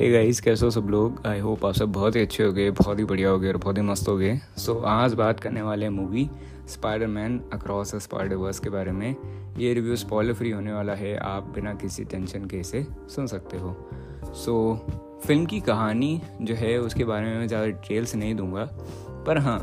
Hey guys कैसे हो सब लोग? आई होप आप सब बहुत ही अच्छे हो गए बहुत ही बढ़िया हो गए और बहुत ही मस्त हो गए सो so, आज बात करने वाले हैं movie Spider Man across Spider verse के बारे में। ये रिव्यू स्पॉइलर फ्री होने वाला है आप बिना किसी टेंशन के इसे सुन सकते हो। सो so, फ़िल्म की कहानी जो है उसके बारे में मैं ज़्यादा डिटेल्स नहीं दूँगा। पर हाँ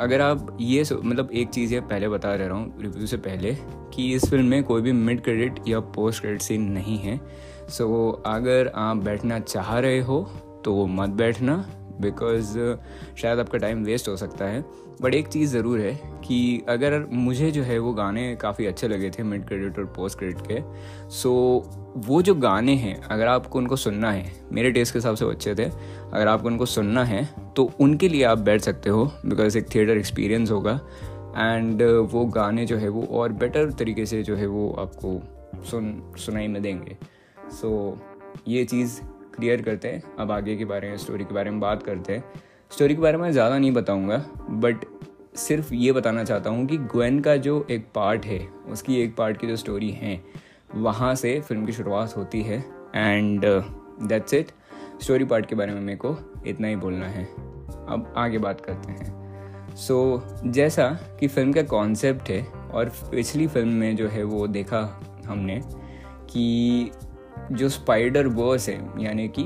अगर आप ये मतलब एक चीज़ ये पहले बता रह रहा हूँ रिव्यू से पहले कि इस फ़िल्म में कोई भी मिड क्रेडिट या पोस्ट क्रेडिट सीन नहीं है। सो so, अगर आप बैठना चाह रहे हो तो वो मत बैठना बिकॉज़ शायद आपका टाइम वेस्ट हो सकता है। बट एक चीज़ ज़रूर है कि अगर मुझे जो है वो गाने काफ़ी अच्छे लगे थे मिड क्रेडिट और पोस्ट क्रेडिट के सो वो जो गाने हैं अगर आपको उनको सुनना है मेरे टेस्ट के हिसाब से वो अच्छे थे। अगर आपको उनको सुनना है तो उनके लिए आप बैठ सकते हो बिकॉज़ एक थिएटर एक्सपीरियंस होगा। एंड वो गाने जो है वो और बेटर तरीके से जो है वो आपको सुन सुनाई में देंगे। सो so, ये चीज़ क्लियर करते हैं। अब आगे के बारे में स्टोरी के बारे में बात करते हैं। स्टोरी के बारे में ज़्यादा नहीं बताऊँगा बट सिर्फ़ ये बताना चाहता हूँ कि ग्वेन का जो एक पार्ट है उसकी एक पार्ट की जो स्टोरी है वहाँ से फ़िल्म की शुरुआत होती है। And that's it story part के बारे में मेरे को इतना ही बोलना है। अब आगे बात करते हैं। सो so, जैसा कि फ़िल्म का कॉन्सेप्ट है और पिछली फ़िल्म में जो है वो देखा हमने कि जो स्पाइडर वर्स है यानी कि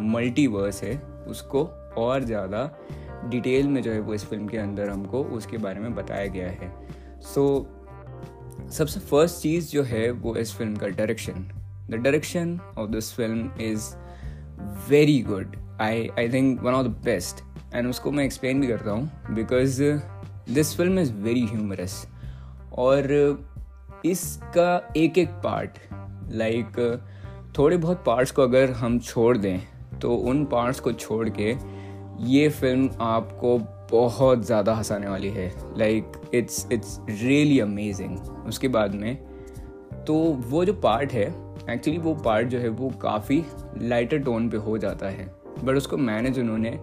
मल्टीवर्स है उसको और ज़्यादा डिटेल में जो है वो इस फ़िल्म के अंदर हमको उसके बारे में बताया गया है। सो so, सबसे फ़र्स्ट चीज़ जो है वो इस फ़िल्म का direction the direction of this film is very good I I think one of the best and उसको मैं एक्सप्लेन भी करता हूँ because this film is very humorous और इसका एक एक पार्ट लाइक like, थोड़े बहुत पार्ट्स को अगर हम छोड़ दें तो उन पार्ट्स को छोड़ के ये फ़िल्म आपको बहुत ज़्यादा हंसाने वाली है। Like it's it's really amazing उसके बाद में तो वो जो पार्ट है एक्चुअली वो पार्ट जो है, वो काफ़ी लाइटर टोन पे हो जाता है। बट उसको मैनेज उन्होंने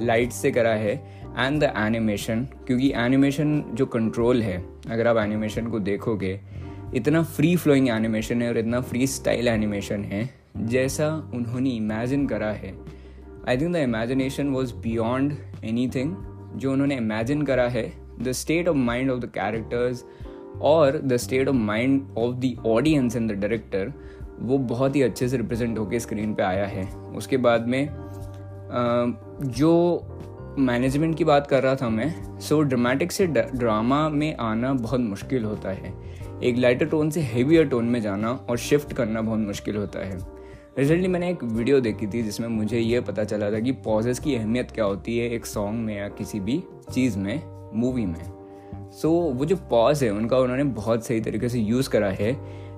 लाइट से करा है एंड द एनिमेशन क्योंकि एनिमेशन जो कंट्रोल है, अगर आप एनिमेशन को देखोगे इतना फ्री फ्लोइंग एनिमेशन है और इतना फ्री स्टाइल एनिमेशन है, जैसा उन्होंने इमेजिन करा है। I think the imagination was beyond anything जो उन्होंने इमेजिन करा है। The state of mind of the characters और the state of mind of the audience and the director वो बहुत ही अच्छे से रिप्रेजेंट होकर स्क्रीन पे आया है। उसके बाद में जो मैनेजमेंट की बात कर रहा था मैं सो ड्रामेटिक से ड्रामा में आना बहुत मुश्किल होता है। एक लाइटर टोन से हेवियर टोन में जाना और शिफ्ट करना बहुत मुश्किल होता है। रिसेंटली मैंने एक वीडियो देखी थी जिसमें मुझे ये पता चला था कि पॉजेस की अहमियत क्या होती है एक सॉन्ग में या किसी भी चीज़ में मूवी में। सो so, वो जो पॉज है उनका उन्होंने बहुत सही तरीके से यूज़ करा है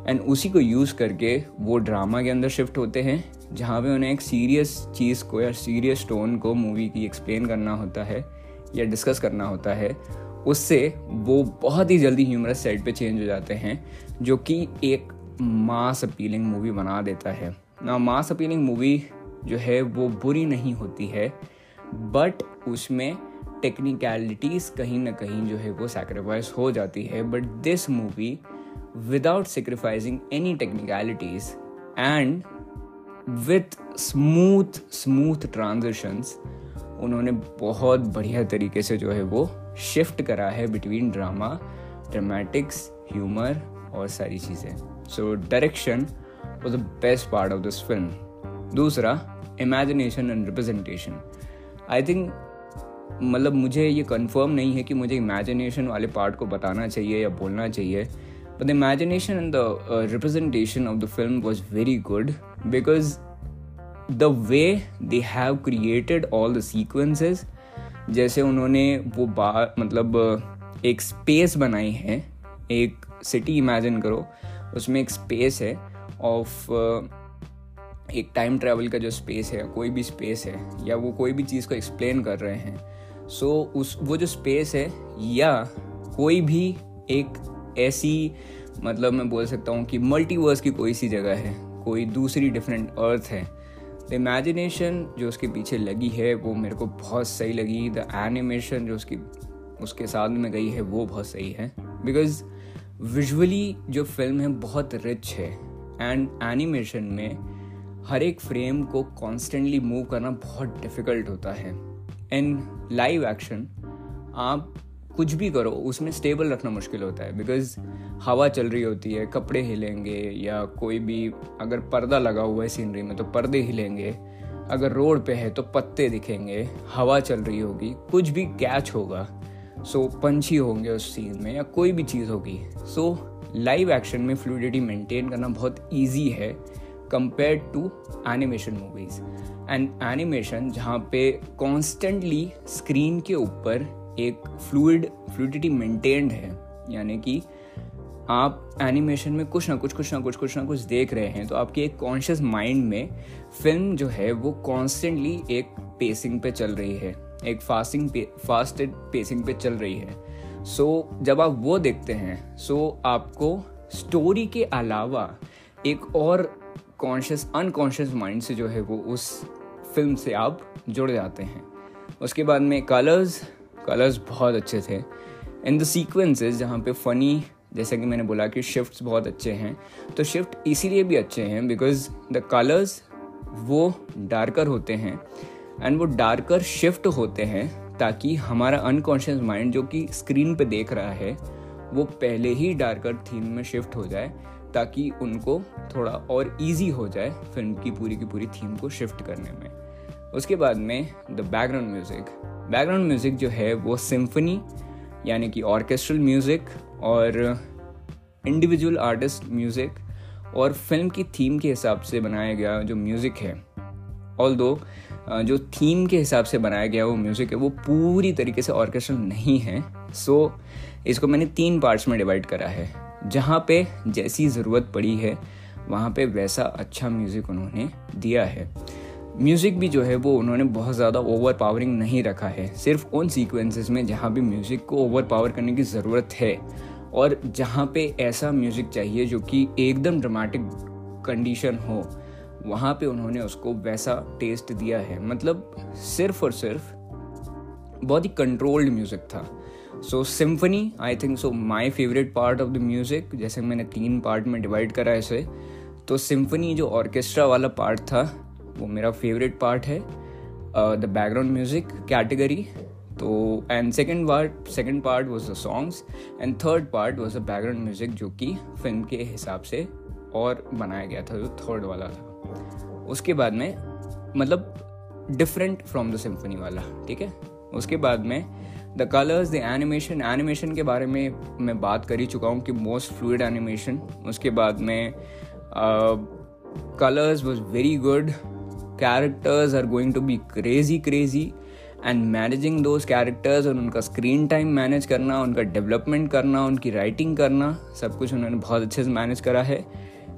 एंड उसी को यूज़ करके वो ड्रामा के अंदर शिफ्ट होते हैं जहाँ पे उन्हें एक सीरियस चीज़ को या सीरियस टोन को मूवी की एक्सप्लेन करना होता है या डिस्कस करना होता है उससे वो बहुत ही जल्दी ह्यूमरस साइड पे चेंज हो जाते हैं, जो कि एक मास अपीलिंग मूवी बना देता है। ना मास अपीलिंग मूवी जो है, वो बुरी नहीं होती है बट उसमें टेक्निकलिटीज़ कहीं ना कहीं जो है, वो सेक्रीफाइस हो जाती है। But this movie without sacrificing any technicalities and with smooth smooth transitions उन्होंने बहुत बढ़िया तरीके से जो है, वो शिफ्ट करा है बिटवीन ड्रामा ड्रामेटिक्स ह्यूमर और सारी चीज़ें। So direction was the best part of this film दूसरा imagination and representation I think मतलब मुझे ये कंफर्म नहीं है कि मुझे इमेजिनेशन वाले पार्ट को बताना चाहिए या बोलना चाहिए but the imagination and the representation of the film was very good because the way they have created all the sequences जैसे उन्होंने वो बार मतलब एक स्पेस बनाई है एक सिटी इमेजिन करो उसमें एक स्पेस है ऑफ़ एक टाइम ट्रैवल का जो स्पेस है कोई भी स्पेस है या वो कोई भी चीज़ को एक्सप्लेन कर रहे हैं सो so, उस वो जो स्पेस है या कोई भी एक ऐसी मतलब मैं बोल सकता हूँ कि मल्टीवर्स की कोई सी जगह है कोई दूसरी डिफरेंट अर्थ है द इमेजिनेशन जो उसके पीछे लगी है, वो मेरे को बहुत सही लगी। द एनिमेशन जो उसकी, उसके साथ में गई है, वो बहुत सही है। बिकॉज़ विजुअली जो फ़िल्म है, बहुत रिच है। एंड एनिमेशन में हर एक फ्रेम को कॉन्स्टेंटली मूव करना बहुत डिफ़िकल्ट होता है। इन लाइव एक्शन आप कुछ भी करो उसमें स्टेबल रखना मुश्किल होता है। बिकॉज़ हवा चल रही होती है कपड़े हिलेंगे या कोई भी अगर पर्दा लगा हुआ है सीनरी में तो पर्दे हिलेंगे। अगर रोड पे है तो पत्ते दिखेंगे हवा चल रही होगी कुछ भी कैच होगा। सो so, पंछी होंगे उस सीन में या कोई भी चीज़ होगी। सो लाइव एक्शन में फ्लूडिटी मेंटेन करना बहुत ईजी है compare to animation movies and animation जहाँ पे कॉन्स्टेंटली स्क्रीन के ऊपर एक फ्लूड फ्लूडिटी मेंटेन्ड है यानी कि आप एनिमेशन में कुछ ना कुछ कुछ ना कुछ कुछ ना कुछ देख रहे हैं तो आपके एक कॉन्शियस माइंड में फ़िल्म जो है वो कॉन्स्टेंटली एक पेसिंग पे चल रही है एक फास्टिंग पे, फास्टेड पेसिंग पे चल रही है। सो so, जब आप वो देखते हैं सो so आपको स्टोरी के अलावा एक और कॉन्शियस अनकॉन्शियस माइंड से जो है वो उस फ़िल्म से आप जुड़ जाते हैं। उसके बाद में कलर्स कलर्स बहुत अच्छे थे। इन द सीक्वेंसेस जहाँ पे फ़नी जैसे कि मैंने बोला कि शिफ्ट्स बहुत अच्छे हैं। तो शिफ्ट इसीलिए भी अच्छे हैं बिकॉज़ द कलर्स वो डार्कर होते हैं। एंड वो डार्कर शिफ्ट होते हैं ताकि हमारा अनकॉन्शियस माइंड जो कि स्क्रीन पे देख रहा है, वो पहले ही डार्कर थीम में शिफ्ट हो जाए ताकि उनको थोड़ा और इजी हो जाए फ़िल्म की पूरी की पूरी थीम को शिफ्ट करने में। उसके बाद में the background music background music जो है वो सिम्फनी यानी कि ऑर्केस्ट्रल म्यूज़िक और इंडिविजुअल आर्टिस्ट म्यूज़िक और फ़िल्म की थीम के हिसाब से बनाया गया जो म्यूज़िक है। ऑल दो जो थीम के हिसाब से बनाया गया वो म्यूज़िक है वो पूरी तरीके से ऑर्केस्ट्रल नहीं है। सो so, इसको मैंने तीन पार्ट्स में डिवाइड करा है। जहाँ पे जैसी ज़रूरत पड़ी है वहाँ पे वैसा अच्छा म्यूज़िक उन्होंने दिया है। म्यूज़िक भी जो है वो उन्होंने बहुत ज़्यादा ओवर पावरिंग नहीं रखा है। सिर्फ़ उन सीक्वेंसेस में जहाँ भी म्यूज़िक को ओवर पावर करने की ज़रूरत है। और जहाँ पे ऐसा म्यूज़िक चाहिए जो कि एकदम ड्रामेटिक कंडीशन हो, वहाँ पे उन्होंने उसको वैसा टेस्ट दिया है। मतलब सिर्फ़ और सिर्फ़ बहुत ही कंट्रोल्ड म्यूज़िक था। So symphony I think so my favourite part of the music जैसे मैंने तीन पार्ट में डिवाइड करा इसे तो सिम्फनी जो ऑर्केस्ट्रा वाला पार्ट था वो मेरा फेवरेट पार्ट है द बैकग्राउंड म्यूज़िक कैटेगरी तो and second part second part was the songs and third part was the background music जो कि फ़िल्म के हिसाब से और बनाया गया था, जो थर्ड वाला था. उसके बाद में मतलब डिफरेंट फ्रॉम द सिम्फनी वाला, ठीक है? उसके बाद में the colours the animation animation के बारे में मैं बात कर ही चुका हूँ कि मोस्ट फ्लूड एनिमेशन उसके बाद में colours was very good characters are going to be crazy crazy. And managing those characters और उनका स्क्रीन टाइम मैनेज करना उनका डेवलपमेंट करना उनकी राइटिंग करना सब कुछ उन्होंने बहुत अच्छे से मैनेज करा है।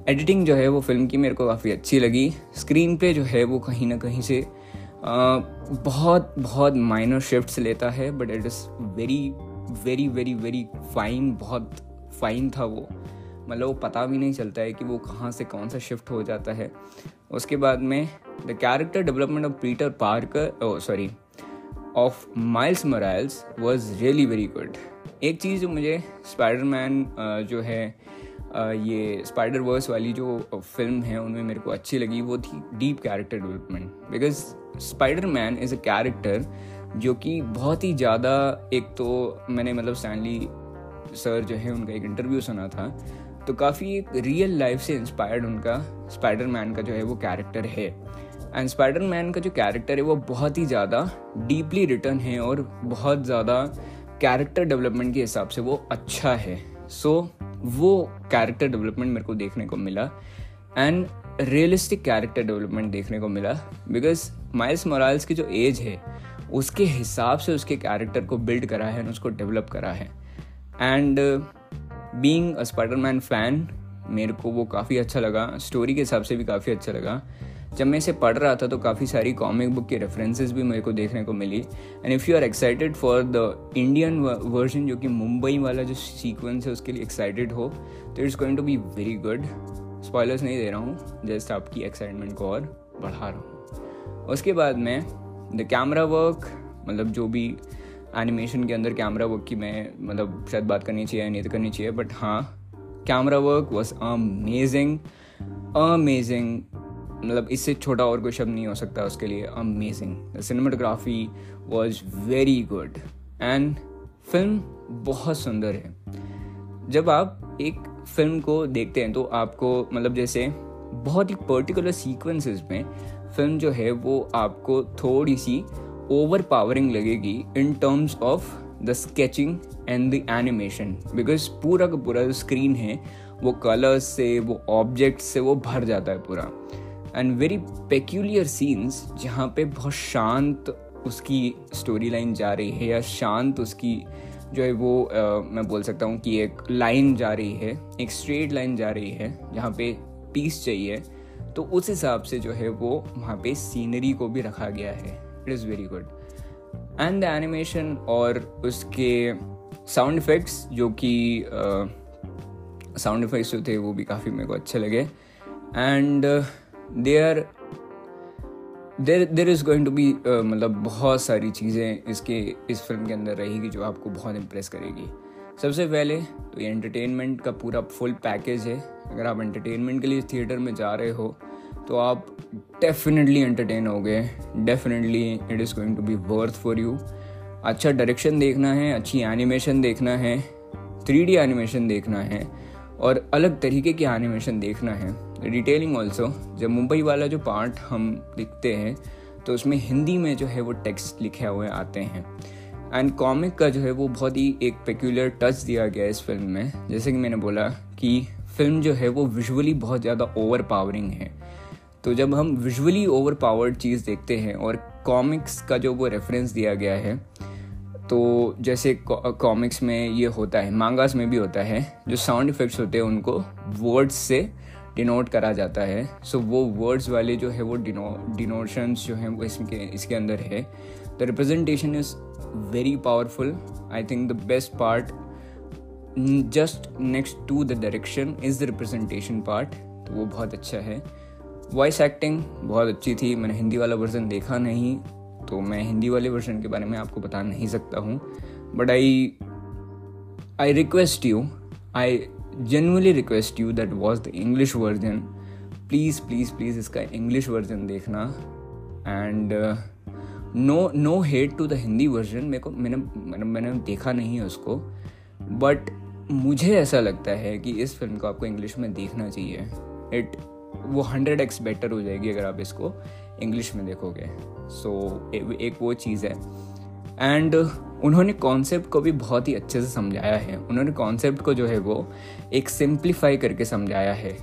एडिटिंग जो है वो फ़िल्म की मेरे को काफ़ी अच्छी लगी। स्क्रीन प्ले जो है वो कहीं ना कहीं से आ, बहुत बहुत माइनर शिफ्ट्स लेता है but it is very very very very fine बहुत फाइन था वो। मतलब वो पता भी नहीं चलता है कि वो कहाँ से कौन सा शिफ्ट हो जाता है। उसके बाद में the character development of Peter Parker oh sorry of Miles Morales was really very good एक चीज़ जो मुझे स्पाइडरमैन जो है ये स्पाइडर वर्स वाली जो फ़िल्म है, उनमें मेरे को अच्छी लगी, वो थी deep character development because Spider Man is a character जो कि बहुत ही ज़्यादा, एक तो मैंने मतलब स्टैनली सर जो है, उनका एक इंटरव्यू सुना था तो काफ़ी एक रियल लाइफ से इंस्पायर्ड उनका स्पाइडर मैन का जो है वो कैरेक्टर है। एंड स्पाइडर मैन का जो कैरेक्टर है वो बहुत ही ज़्यादा डीपली रिटर्न है और बहुत ज़्यादा कैरेक्टर डेवलपमेंट के हिसाब से वो अच्छा है। सो so, वो कैरेक्टर डेवलपमेंट मेरे को देखने को मिला एंड रियलिस्टिक कैरेक्टर डेवलपमेंट देखने को मिला बिकॉज़ माइल्स मोराल्स की जो एज है उसके हिसाब से उसके कैरेक्टर को बिल्ड करा है एंड उसको डेवलप करा है। And being a Spider Man fan मेरे को वो काफ़ी अच्छा लगा। स्टोरी के हिसाब से भी काफ़ी अच्छा लगा। जब मैं इसे पढ़ रहा था तो काफ़ी सारी कॉमिक बुक के रेफरेंसेस भी मेरे को देखने को मिली। And if you are excited for the Indian version जो कि मुंबई वाला जो सीक्वेंस है, उसके लिए एक्साइटेड हो तो it's going to be very good spoilers नहीं दे रहा हूँ जस्ट आपकी एक्साइटमेंट को और बढ़ा रहा हूँ। उसके बाद में द कैमरा वर्क मतलब जो भी एनिमेशन के अंदर कैमरा वर्क की मैं मतलब शायद बात करनी चाहिए नहीं तो करनी चाहिए बट हाँ camera work was amazing amazing मतलब इससे छोटा और कोई शब्द नहीं हो सकता उसके लिए amazing the cinematography was very good and film बहुत सुंदर है। जब आप एक फ़िल्म को देखते हैं तो आपको मतलब जैसे बहुत ही पर्टिकुलर सीक्वेंसेस में फ़िल्म जो है, वो आपको थोड़ी सी ओवर पावरिंग लगेगी in terms of the sketching and the animation because पूरा का पूरा जो स्क्रीन है वो कलर्स से वो ऑब्जेक्ट से वो भर जाता है पूरा। एंड वेरी पेक्यूलियर सीन्स जहाँ पे बहुत शांत उसकी स्टोरी लाइन जा रही है या शांत उसकी जो है वो आ, मैं बोल सकता हूँ कि एक लाइन जा रही है एक स्ट्रेट लाइन जा रही है जहाँ पे पीस चाहिए तो उस हिसाब से जो है वो वहाँ पे सीनरी को भी रखा गया है। It is very good and the animation और उसके साउंड इफ़ेक्ट्स जो कि साउंड इफ़ेक्ट्स जो थे, वो भी काफ़ी मेरे को अच्छे लगे। And they are there there is going to be मतलब बहुत सारी चीज़ें इसके, इस फ़िल्म के अंदर रहेगी जो आपको बहुत इम्प्रेस करेगी। सबसे पहले तो ये एंटरटेनमेंट का पूरा फुल पैकेज है। अगर आप एंटरटेनमेंट के लिए थिएटर में जा रहे हो तो आप डेफिनेटली एंटरटेन हो गए definitely it is going to be worth for you अच्छा डायरेक्शन देखना है, अच्छी एनिमेशन देखना है थ्री डी एनिमेशन देखना है और अलग तरीके की एनिमेशन देखना है. डिटेलिंग ऑल्सो जब मुंबई वाला जो पार्ट हम लिखते हैं तो उसमें हिंदी में जो है वो टेक्स्ट लिखे हुए आते हैं. एंड कॉमिक का जो है वो बहुत ही एक पेक्यूलर टच दिया गया है इस फ़िल्म में. जैसे कि मैंने बोला कि फ़िल्म जो है वो विजुअली बहुत ज़्यादा ओवर पावरिंग है. तो जब हम विजुअली ओवर पावर्ड चीज़ देखते हैं और कॉमिक्स का जो वो रेफरेंस दिया गया है तो जैसे कॉमिक्स में ये होता है मांगास में भी होता है जो साउंड इफ़ेक्ट्स होते हैं उनको वर्ड्स से डिनोट करा जाता है। सो so, वो वर्ड्स वाले जो है वो डिनो डिनोशंस जो हैं वो इसके इसके अंदर है। The representation is very powerful I think the best part just next to the direction is the representation part तो वो बहुत अच्छा है। वॉइस एक्टिंग बहुत अच्छी थी, मैंने हिंदी वाला वर्जन देखा नहीं तो मैं हिंदी वाले वर्जन के बारे में आपको बता नहीं सकता हूँ। But I I request you I genuinely request you that was the English version please please please इसका इंग्लिश वर्जन देखना। And no no hate to the Hindi version मेरे को, मैंने मैंने मैंने देखा नहीं है उसको। बट मुझे ऐसा लगता है कि इस फ़िल्म को आपको इंग्लिश में देखना चाहिए। इट वो हंड्रेड एक्स बेटर हो जाएगी अगर आप इसको इंग्लिश में देखोगे। सो so, एक वो चीज़ है। एंड उन्होंने कॉन्सेप्ट को भी बहुत ही अच्छे से समझाया है। उन्होंने कॉन्सेप्ट को जो है वो एक सिंप्लीफाई करके समझाया है।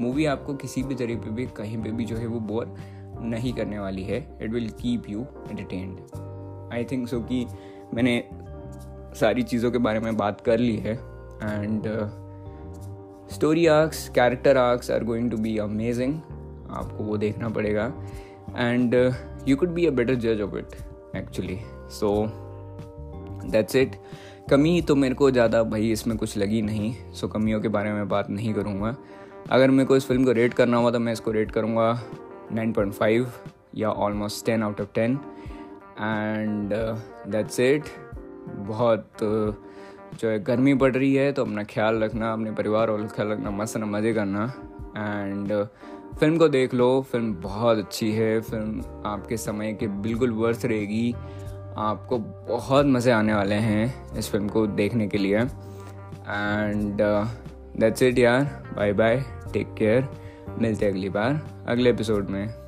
मूवी आपको किसी भी तरीके पे भी कहीं पे भी जो है वो बोर नहीं करने वाली है। It will keep you entertained I think so कि मैंने सारी चीज़ों के बारे में बात कर ली है। And story arcs character arcs are going to be amazing आपको वो देखना पड़ेगा। And you could be a better जज of it actually so that's it कमी तो मेरे को ज़्यादा भाई इसमें कुछ लगी नहीं। सो so कमियों के बारे में बात नहीं करूँगा। अगर मेरे को इस फ़िल्म को रेट करना हुआ तो मैं इसको रेट करूँगा 9.5 या almost 10 out of 10 and that's it बहुत uh, जो है, गर्मी पड़ रही है तो अपना ख्याल रखना, अपने परिवार का ख्याल रखना, मस्त ना मज़े करना। एंड फ़िल्म को देख लो फ़िल्म बहुत अच्छी है। फ़िल्म आपके समय के बिल्कुल वर्थ रहेगी। आपको बहुत मज़े आने वाले हैं इस फ़िल्म को देखने के लिए। एंड दैट्स इट यार। बाय बाय टेक केयर मिलते अगली बार, अगले एपिसोड में।